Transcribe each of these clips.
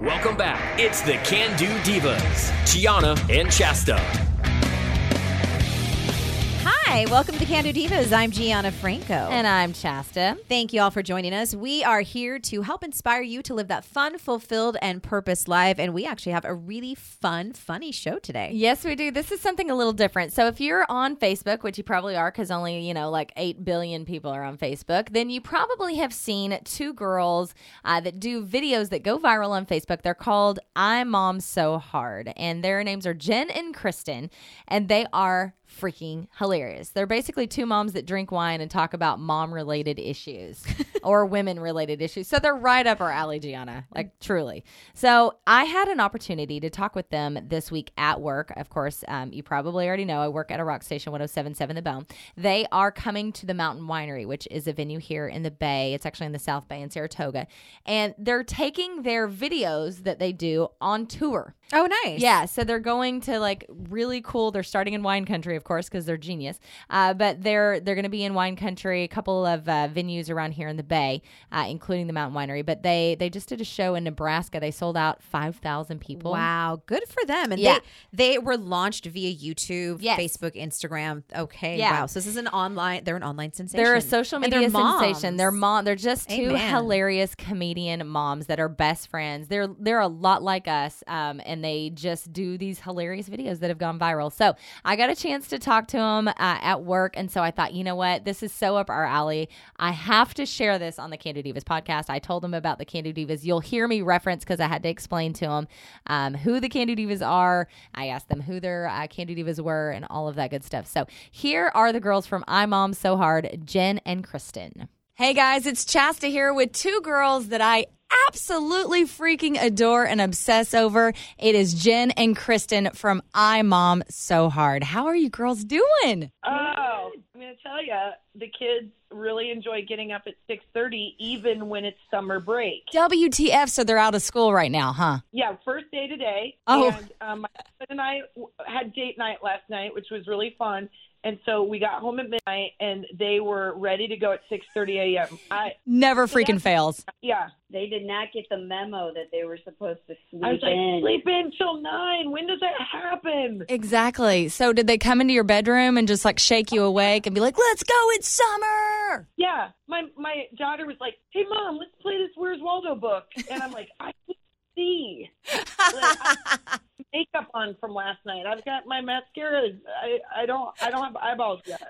Welcome back. It's the Can Do Divas, Gianna and Chasta. Hi, welcome to the Can Divas. I'm Gianna Franco. And I'm Chasta. Thank you all for joining us. We are here to help inspire you to live that fun, fulfilled, and purpose life. And we actually have a really fun, funny show today. Yes, we do. This is something a little different. So if you're on Facebook, which you probably are because only, you know, like 8 billion people are on Facebook, then you probably have seen two girls uh, that do videos that go viral on Facebook. They're called I Mom So Hard. And their names are Jen and Kristen. And they are freaking hilarious. They're basically two moms that drink wine and talk about mom related issues or women related issues. So they're right up our alley, Gianna, like truly. So I had an opportunity to talk with them this week at work. Of course, um, you probably already know I work at a rock station 1077 The Bone. They are coming to the Mountain Winery, which is a venue here in the Bay. It's actually in the South Bay in Saratoga. And they're taking their videos that they do on tour. Oh, nice. Yeah, so they're going to like really cool. They're starting in wine country, of course, because they're genius. Uh, but they're they're going to be in wine country, a couple of uh, venues around here in the Bay, uh, including the Mountain Winery. But they they just did a show in Nebraska. They sold out five thousand people. Wow, good for them. And Yeah. they they were launched via YouTube, Yes. Facebook, Instagram. Okay, Yeah. wow. So this is an online. They're an online sensation. They're a social media they're sensation. They're mom. They're just two Amen. hilarious comedian moms that are best friends. They're they're a lot like us, um, and they just do these hilarious videos that have gone viral. So I got a chance to talk to him uh, at work, and so I thought, you know what, this is so up our alley. I have to share this on the Can Do Divas podcast. I told them about the Can Do Divas. You'll hear me reference because I had to explain to them um, who the Can Do Divas are. I asked them who their uh, Can Do Divas were, and all of that good stuff. So here are the girls from I Mom So Hard, Jen and Kristen. Hey guys, it's Chasta here with two girls that I absolutely freaking adore and obsess over. It is Jen and Kristen from I Mom So Hard. How are you girls doing? Oh, I'm gonna tell you, the kids really enjoy getting up at six thirty, even when it's summer break. WTF, so they're out of school right now, huh? Yeah, first day today. Oh. And um, my husband and I w- had date night last night, which was really fun. And so we got home at midnight, and they were ready to go at six thirty a.m. I Never freaking fails. yeah, They did not get the memo that they were supposed to sleep I was like, in. sleep in till nine. When does that happen? Exactly. So did they come into your bedroom and just like shake you awake and be like, let's go, it's summer? Yeah, my my daughter was like, "Hey, mom, let's play this Where's Waldo book," and I'm like, "I can't see." Like, makeup on from last night. I've got my mascara. I I don't I don't have eyeballs yet.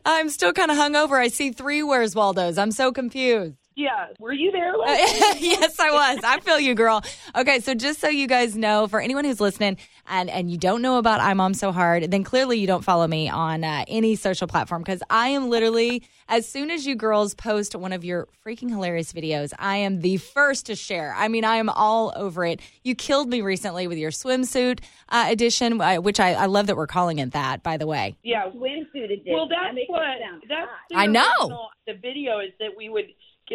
I'm still kind of hungover. I see three Where's Waldo's. I'm so confused. Yeah, were you there? Last yes, I was. I feel you, girl. Okay, so just so you guys know, for anyone who's listening and and you don't know about I Mom So Hard, then clearly you don't follow me on uh, any social platform because I am literally as soon as you girls post one of your freaking hilarious videos, I am the first to share. I mean, I am all over it. You killed me recently with your swimsuit uh, edition, uh, which I, I love that we're calling it that. By the way, Yeah. swimsuit edition. Well, that's makes what it that's the I know. The video is that we would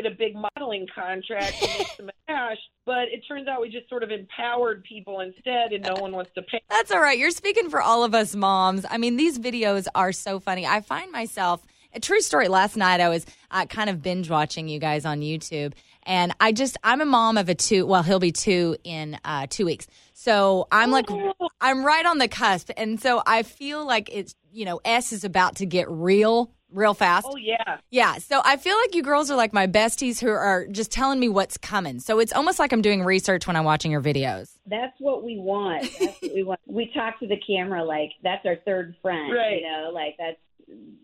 get a big modeling contract and make some cash, but it turns out we just sort of empowered people instead, and no one wants to pay. That's all right. You're speaking for all of us moms. I mean, these videos are so funny. I find myself, a true story, last night I was uh, kind of binge watching you guys on YouTube. And I just, I'm a mom of a two, well, he'll be two in uh, two weeks. So I'm like, I'm right on the cusp. And so I feel like it's, you know, S is about to get real, real fast. Oh yeah. Yeah. So I feel like you girls are like my besties who are just telling me what's coming. So it's almost like I'm doing research when I'm watching your videos. That's what we want. That's what we want. We talk to the camera like that's our third friend. Right. You know, like that's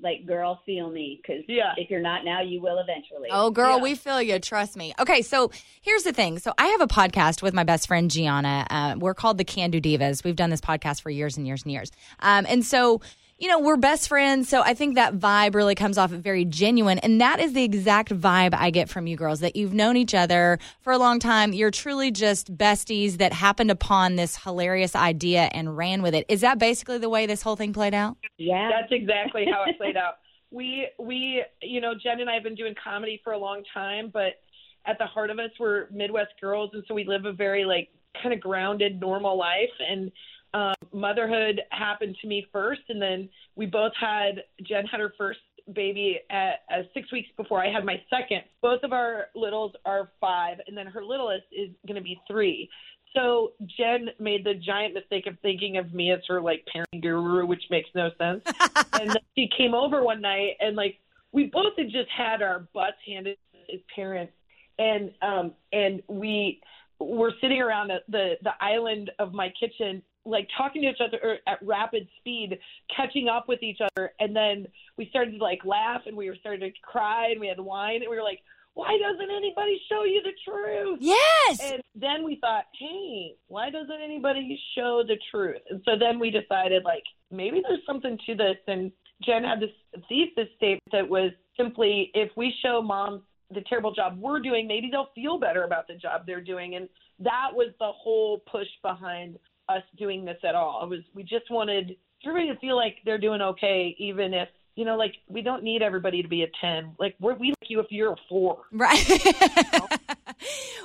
like girl, feel me because Yeah. if you're not now, you will eventually. Oh, girl, Yeah. we feel you. Trust me. Okay, so here's the thing. So I have a podcast with my best friend Gianna. Uh, we're called the Can Do Divas. We've done this podcast for years and years and years. Um, and so, you know, we're best friends. So I think that vibe really comes off very genuine. And that is the exact vibe I get from you girls that you've known each other for a long time. You're truly just besties that happened upon this hilarious idea and ran with it. Is that basically the way this whole thing played out? yeah. That's exactly how it played out. We we you know Jen and I have been doing comedy for a long time, but at the heart of us we're Midwest girls, and so we live a very like kind of grounded, normal life. And um, motherhood happened to me first, and then we both had Jen had her first baby at uh, six weeks before I had my second. Both of our littles are five, and then her littlest is going to be three. So Jen made the giant mistake of thinking of me as her like parenting guru, which makes no sense. and she came over one night, and like we both had just had our butts handed as parents, and um and we were sitting around the the, the island of my kitchen like talking to each other er, at rapid speed, catching up with each other, and then we started to like laugh and we were starting to cry and we had wine and we were like, why doesn't anybody show you the truth? Yes. And then we thought, hey, why doesn't anybody show the truth? And so then we decided, like, maybe there's something to this. And Jen had this thesis statement that was simply if we show moms the terrible job we're doing, maybe they'll feel better about the job they're doing. And that was the whole push behind us doing this at all. It was we just wanted everybody to feel like they're doing okay, even if you know, like we don't need everybody to be a ten. Like we're, we like you if you're a four. Right.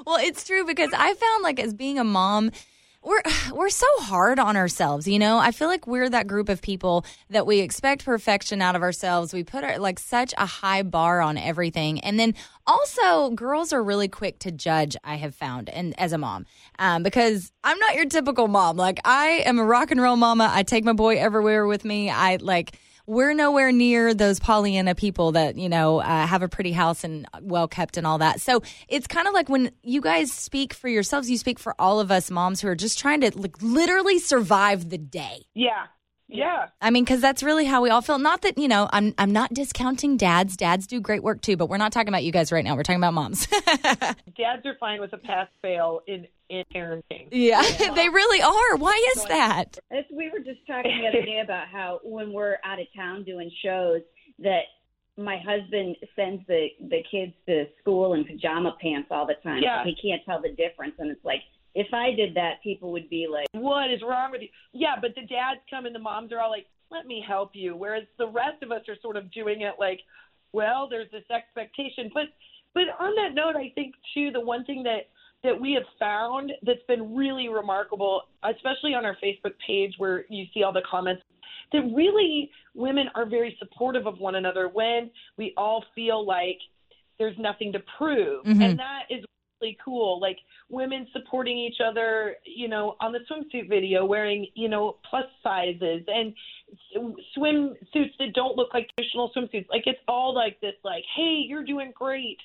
well, it's true because I found like as being a mom, we're we're so hard on ourselves, you know. I feel like we're that group of people that we expect perfection out of ourselves. We put our, like such a high bar on everything, and then also girls are really quick to judge. I have found, and as a mom, um, because I'm not your typical mom. Like I am a rock and roll mama. I take my boy everywhere with me. I like we're nowhere near those Pollyanna people that, you know, uh, have a pretty house and well kept and all that. So it's kind of like when you guys speak for yourselves, you speak for all of us moms who are just trying to like literally survive the day. Yeah. Yeah. I mean, because that's really how we all feel. Not that you know, I'm I'm not discounting dads. Dads do great work too, but we're not talking about you guys right now. We're talking about moms. Dads are fine with a pass fail in in parenting. yeah, they really are. Why is that? As we were just talking the other day about how when we're out of town doing shows that my husband sends the the kids to school in pajama pants all the time. Yeah. He can't tell the difference and it's like if I did that people would be like What is wrong with you? Yeah, but the dads come and the moms are all like, "Let me help you," whereas the rest of us are sort of doing it like, "Well, there's this expectation." But but on that note, I think too the one thing that that we have found that's been really remarkable, especially on our Facebook page where you see all the comments, that really women are very supportive of one another when we all feel like there's nothing to prove. Mhm. And that is really cool. Like women supporting each other, you know, on the swimsuit video, wearing, you know, plus sizes and swimsuits that don't look like traditional swimsuits. Like it's all like this, like, hey, you're doing great.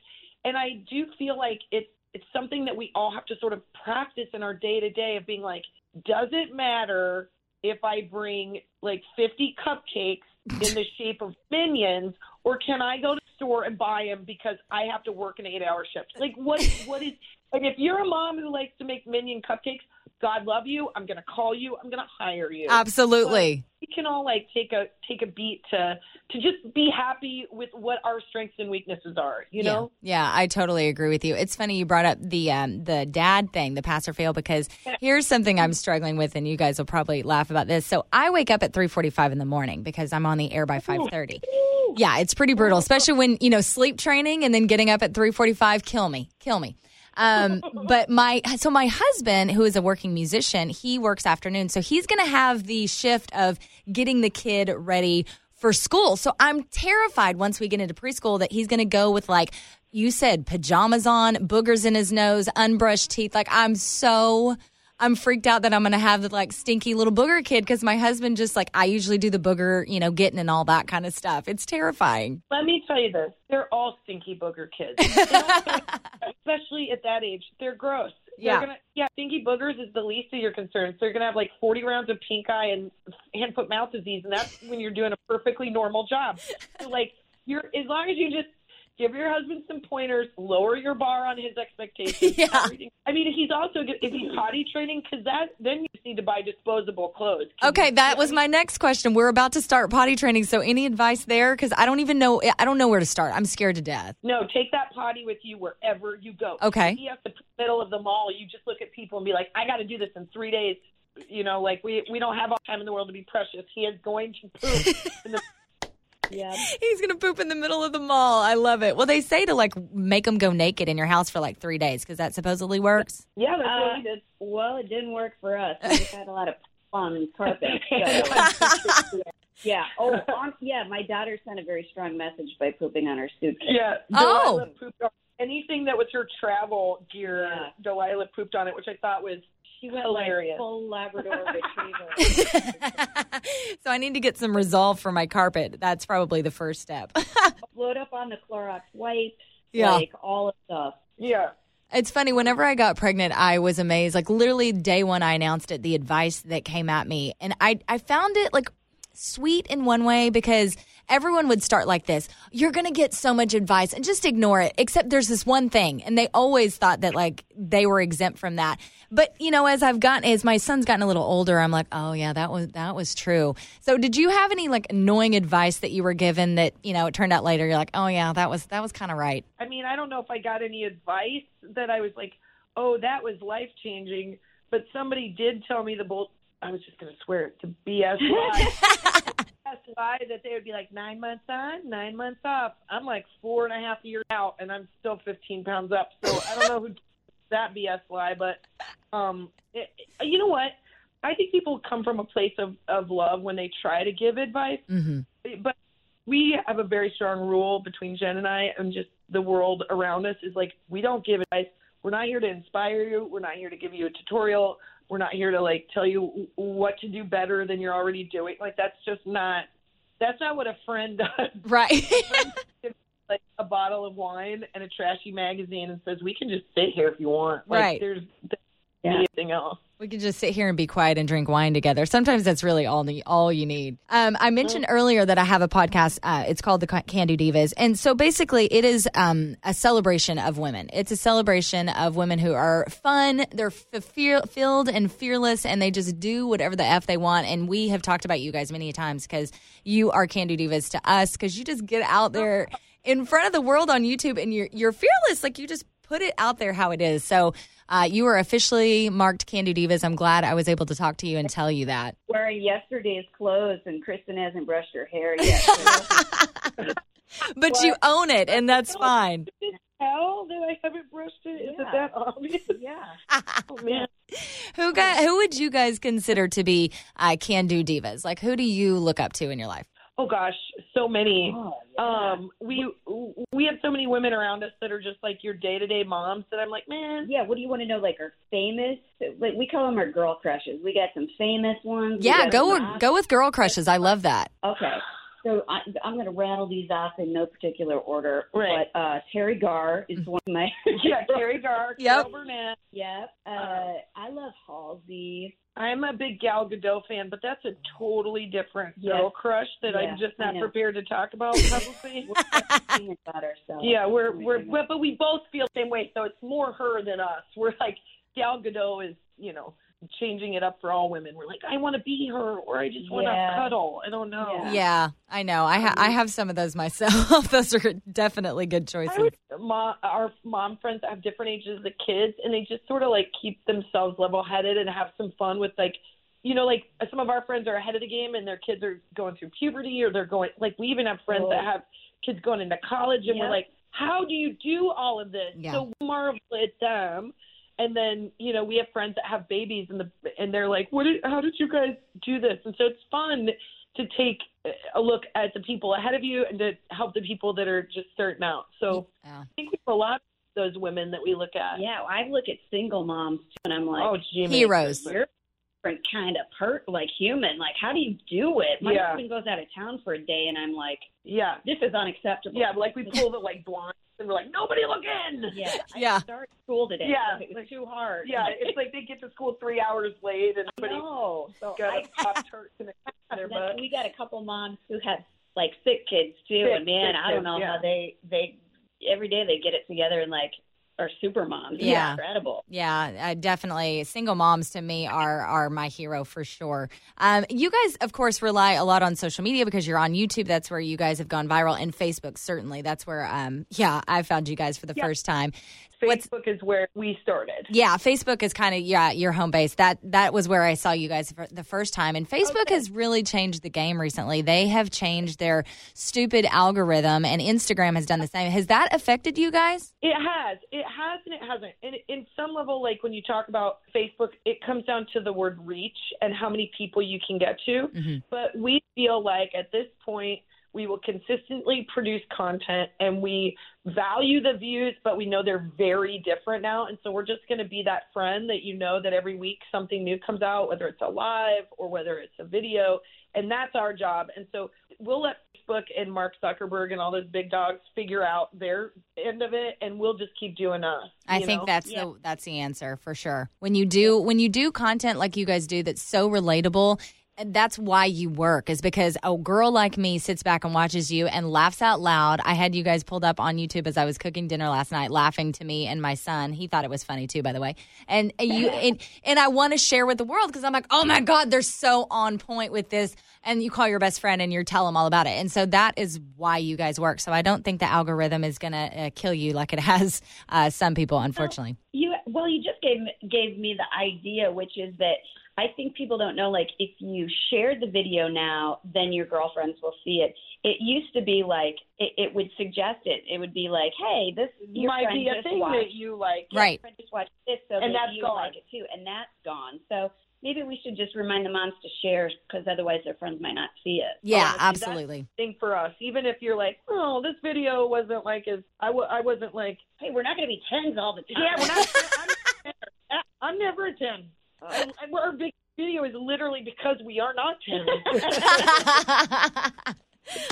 And I do feel like it's it's something that we all have to sort of practice in our day to day of being like, does it matter if I bring like 50 cupcakes in the shape of minions, or can I go to the store and buy them because I have to work an eight-hour shift? Like, what what is like if you're a mom who likes to make minion cupcakes, God love you. I'm gonna call you. I'm gonna hire you. Absolutely. we can all like take a take a beat to to just be happy with what our strengths and weaknesses are. You know. Yeah, yeah, I totally agree with you. It's funny you brought up the um, the dad thing, the pass or fail, because here's something I'm struggling with, and you guys will probably laugh about this. So I wake up at 3:45 in the morning because I'm on the air by 5:30. Yeah, it's pretty brutal, especially when you know sleep training and then getting up at 3:45. Kill me, kill me. Um, but my so my husband, who is a working musician, he works afternoon, so he's going to have the shift of getting the kid ready for school. So I'm terrified once we get into preschool that he's going to go with like you said pajamas on, boogers in his nose, unbrushed teeth. Like I'm so I'm freaked out that I'm going to have the like stinky little booger kid because my husband just like I usually do the booger, you know, getting and all that kind of stuff. It's terrifying. Let me tell you this: they're all stinky booger kids, especially at that age. They're gross. Yeah. They're gonna, yeah. Stinky boogers is the least of your concerns. They're gonna have like 40 rounds of pink eye and hand, foot, mouth disease, and that's when you're doing a perfectly normal job. So like, you're as long as you just give your husband some pointers, lower your bar on his expectations. Yeah. I mean, he's also if he potty training, because that then you just need to buy disposable clothes. 'Cause Okay, that was my next question. We're about to start potty training, so any advice there? Because I don't even know. I don't know where to start. I'm scared to death. No, take that potty with you wherever you go. Okay. If the middle of the mall, you just look at people and be like, I got to do this in three days. You know, like we we don't have all time in the world to be precious. He is going to poop. in the, yeah. He's gonna poop in the middle of the mall. I love it. Well, they say to like make them go naked in your house for like three days because that supposedly works. yeah, that's what Uh, we did. Well, it didn't work for us. We just had a lot of on carpet. So. Yeah. Oh, on, yeah. My daughter sent a very strong message by pooping on her suitcase. Yeah. Oh. Delilah pooped on anything that was her travel gear. Yeah. Delilah pooped on it, which I thought was She went Hilarious. like full Labrador Retriever. so I need to get some resolve for my carpet. That's probably the first step. Load up on the Clorox wipes. Yeah. Like all of stuff. yeah. It's funny. Whenever I got pregnant, I was amazed. Like literally day one, I announced it. The advice that came at me, and I I found it like sweet in one way because everyone would start like this. You're gonna get so much advice, and just ignore it. Except there's this one thing, and they always thought that like they were exempt from that. But you know, as I've gotten, as my son's gotten a little older, I'm like, oh yeah, that was that was true. So did you have any like annoying advice that you were given that you know it turned out later? You're like, oh yeah, that was that was kind of right. I mean, I don't know if I got any advice that I was like, oh, that was life changing. But somebody did tell me the bull. I was just going to swear it to BS lie. BS lie that they would be like nine months on, nine months off. I'm like four and a half years out, and I'm still 15 pounds up. So I don't know who that BS lie, but um, it, you know what? I think people come from a place of of love when they try to give advice hmm but we have a very strong rule between Jen and I and just the world around us is like we don't give advice. We're not here to inspire you. We're not here to give you a tutorial. We're not here to like tell you what to do better than you're already doing. Like that's just not that's not what a friend does. Right. like a bottle of wine and a trashy magazine and says we can just sit here if you want. Like Right. there's, there's Yeah. anything else. We can just sit here and be quiet and drink wine together. Sometimes that's really all ne- all you need. Um, I mentioned earlier that I have a podcast. Uh, it's called the Ca- Can Do Divas, and so basically, it is um, a celebration of women. It's a celebration of women who are fun. They're f- fear- filled and fearless, and they just do whatever the f they want. And we have talked about you guys many times because you are Can Do Divas to us because you just get out there in front of the world on YouTube and you're you're fearless. Like you just put it out there how it is. So uh, you are officially marked Can Do Divas. I'm glad I was able to talk to you and tell you that. Wearing yesterday's clothes, and Kristen hasn't brushed her hair yet. So But you own it, and that's fine. Hell, that I haven't brushed it. Yeah. that obvious? yeah. Oh man. Who got, who would you guys consider to be uh, Can Do Divas? Like who do you look up to in your life? Oh gosh, so many. Oh, yeah. Um, we we have so many women around us that are just like your day to day moms that I'm like, man, yeah, what do you want to know? Like, our famous? Like, we call them our girl crushes. We got some famous ones. Yeah, go some- go with girl crushes. I love that. Okay. So I, I'm going to rattle these off in no particular order. Right. But uh, Teri Garr is one of my. yeah, Carrie Gar, Yep. Carol Burnett. Yep. Uh, I love Halsey. I'm a big Gal Gadot fan, but that's a totally different Yes. girl crush that Yeah, I'm just not prepared to talk about publicly. We're yeah, we're we're but we both feel the same way, so it's more her than us. We're like Gal Gadot is, you know, changing it up for all women. We're like, I want to be her, or I just want to Yeah. cuddle. I don't know. Yeah. Yeah, I know. I ha- I have some of those myself. those are definitely good choices. would, mom, our mom friends have different ages of the kids, and they just sort of like keep themselves level headed and have some fun with like, you know, like some of our friends are ahead of the game and their kids are going through puberty or they're going like we even have friends Oh. that have kids going into college, and Yep. we're like, how do you do all of this? Yeah. So we marvel at them. And then you know we have friends that have babies and the and they're like, what? Did, how did you guys do this? And so it's fun to take a look at the people ahead of you and to help the people that are just starting out. So Yeah. I think we have a lot of those women that we look at. Yeah, I look at single moms too, and I'm like, Oh, Jimmy. Heroes. You're a different kind of per like human. Like, how do you do it? My Yeah. husband goes out of town for a day, and I'm like, Yeah. this is unacceptable. Yeah, like we pull the like blonde and we're like, nobody look in. Yeah, yeah. I Yeah. started school today. Yeah, so it was like- too hard. Yeah, it's like they get to school three hours late and somebody no. So got I, a pop tart in their butt. we got a couple moms who have like sick kids too, Sick- and man, I don't kids, know yeah. how they they every day they get it together and like are super moms. It's Yeah. incredible. Yeah, uh, definitely. Single moms to me are are my hero for sure. Um, you guys, of course, rely a lot on social media because you're on YouTube. That's where you guys have gone viral, and Facebook certainly. That's where, um, yeah, I found you guys for the first time. What's- Facebook is where we started. Yeah, Facebook is kind of yeah your home base. That that was where I saw you guys for the first time. And Facebook has really changed the game recently. They have changed their stupid algorithm, and Instagram has done the same. Has that affected you guys? It has. It has and it hasn't. And in some level, like when you talk about Facebook, it comes down to the word reach and how many people you can get to. Mhm. But we feel like at this point, we will consistently produce content and we value the views, but we know they're very different now. And so we're just going to be that friend that you know that every week something new comes out, whether it's a live or whether it's a video. And that's our job. And so we'll let Facebook and Mark Zuckerberg and all those big dogs figure out their end of it, and we'll just keep doing us. I think know? that's Yeah. the that's the answer for sure. When you do when you do content like you guys do that's so relatable, that's why you work is because a girl like me sits back and watches you and laughs out loud. I had you guys pulled up on YouTube as I was cooking dinner last night, laughing to me and my son. He thought it was funny too, by the way. And you and, and I want to share with the world because I'm like, oh my god, they're so on point with this. And you call your best friend and you tell them all about it. And so that is why you guys work. So I don't think the algorithm is going to uh, kill you like it has uh, some people, unfortunately. You well, you just gave gave me the idea, which is that I think people don't know. Like, if you share the video now, then your girlfriends will see it. It used to be like it, it would suggest it. It would be like, "Hey, this your might friend be a just thing watched. that you like. Right. your just watched this, so And that that's you gone. like it too, and that's gone. So maybe we should just remind the moms to share, because otherwise their friends might not see it. Yeah, Honestly, that's- absolutely. thing for us. Even if you're like, oh, this video wasn't like as I w- I wasn't like, Hey, we're not going to be tens all the time. yeah, we're not. I'm, I'm never a ten. And, and our big video is literally because we are not ten.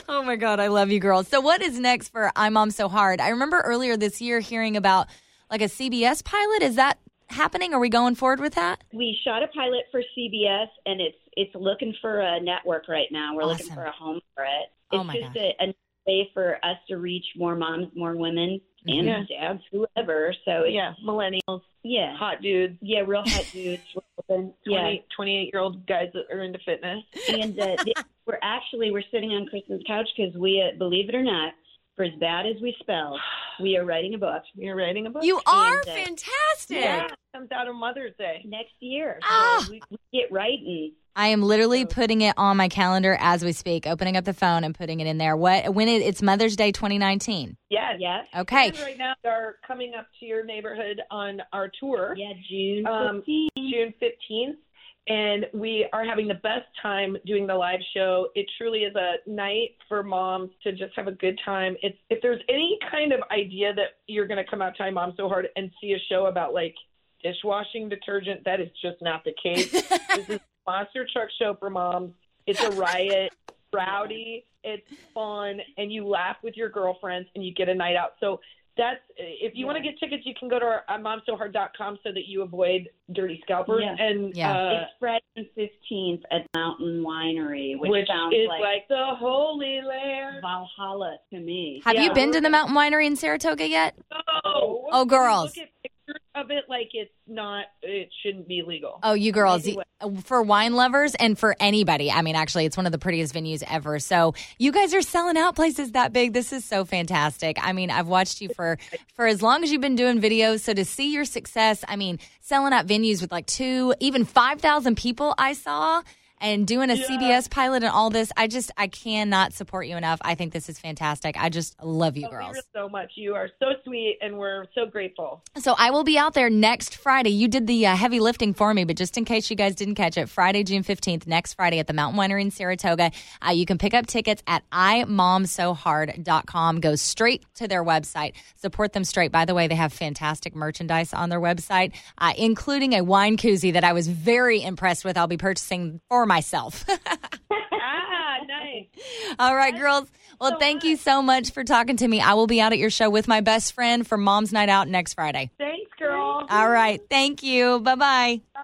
oh my God, I love you girls. So, what is next for I'm Mom So Hard? I remember earlier this year hearing about like a CBS pilot. Is that happening? Are we going forward with that? we shot a pilot for CBS, and it's it's looking for a network right now. We're looking for a home for it. Oh It's my just a, a way for us to reach more moms, more women, and Mhm. dads, whoever. So it's, yeah, millennials, yeah, hot dudes, yeah, real hot dudes. Open. Yeah, 28 year old guys that are into fitness. and uh, the, we're actually we're sitting on Kristen's couch because we, uh, believe it or not, for as bad as we spell, we are writing a book You're writing a book. You are And, uh, fantastic. yeah, it comes out on Mother's Day. next year. So Ah. we, we get writing. I am literally putting it on my calendar as we speak, opening up the phone and putting it in there. What when it, it's Mother's Day 2019. Yes. Yes. Okay. And right now, we are coming up to your neighborhood on our tour. Yeah, June Um, 15th. June 15th. And we are having the best time doing the live show. It truly is a night for moms to just have a good time. It's if there's any kind of idea that you're going to come out to I Mom So Hard and see a show about like dishwashing detergent, that is just not the case. this is a monster truck show for moms. It's a riot, rowdy, it's fun, and you laugh with your girlfriends and you get a night out. So that's if you want to get tickets, you can go to our uh, momsohard.com so that you avoid dirty scalpers. Yeah. And Yeah. uh, it's Friday the 15th at Mountain Winery, which, which sounds is like, like, the Holy Land. Valhalla to me. Have you been to the Mountain Winery in Saratoga yet? Oh, Oh, girls. Look at pictures of it like it's not. It shouldn't be legal. Oh, you girls, Anyway. Uh, for wine lovers and for anybody. I mean, actually, it's one of the prettiest venues ever. So you guys are selling out places that big. This is so fantastic. I mean, I've watched you for for as long as you've been doing videos. So to see your success, I mean, selling out venues with like two, even five thousand people, I saw. And doing a Yeah. CBS pilot and all this, I just I cannot support you enough. I think this is fantastic. I just love you Oh, girls. so much. You are so sweet, and we're so grateful. So I will be out there next Friday. You did the uh, heavy lifting for me, but just in case you guys didn't catch it, Friday, June 15th, next Friday at the Mountain Winery in Saratoga. Uh, you can pick up tickets at imomsohard.com. Go straight to their website. Support them straight. By the way, they have fantastic merchandise on their website, uh, including a wine koozie that I was very impressed with. I'll be purchasing for myself. ah, nice. All right, girls. Well, so thank you so much for talking to me. I will be out at your show with my best friend for Mom's Night Out next Friday. Thanks, girl. All right. Thank you. Bye bye. Bye.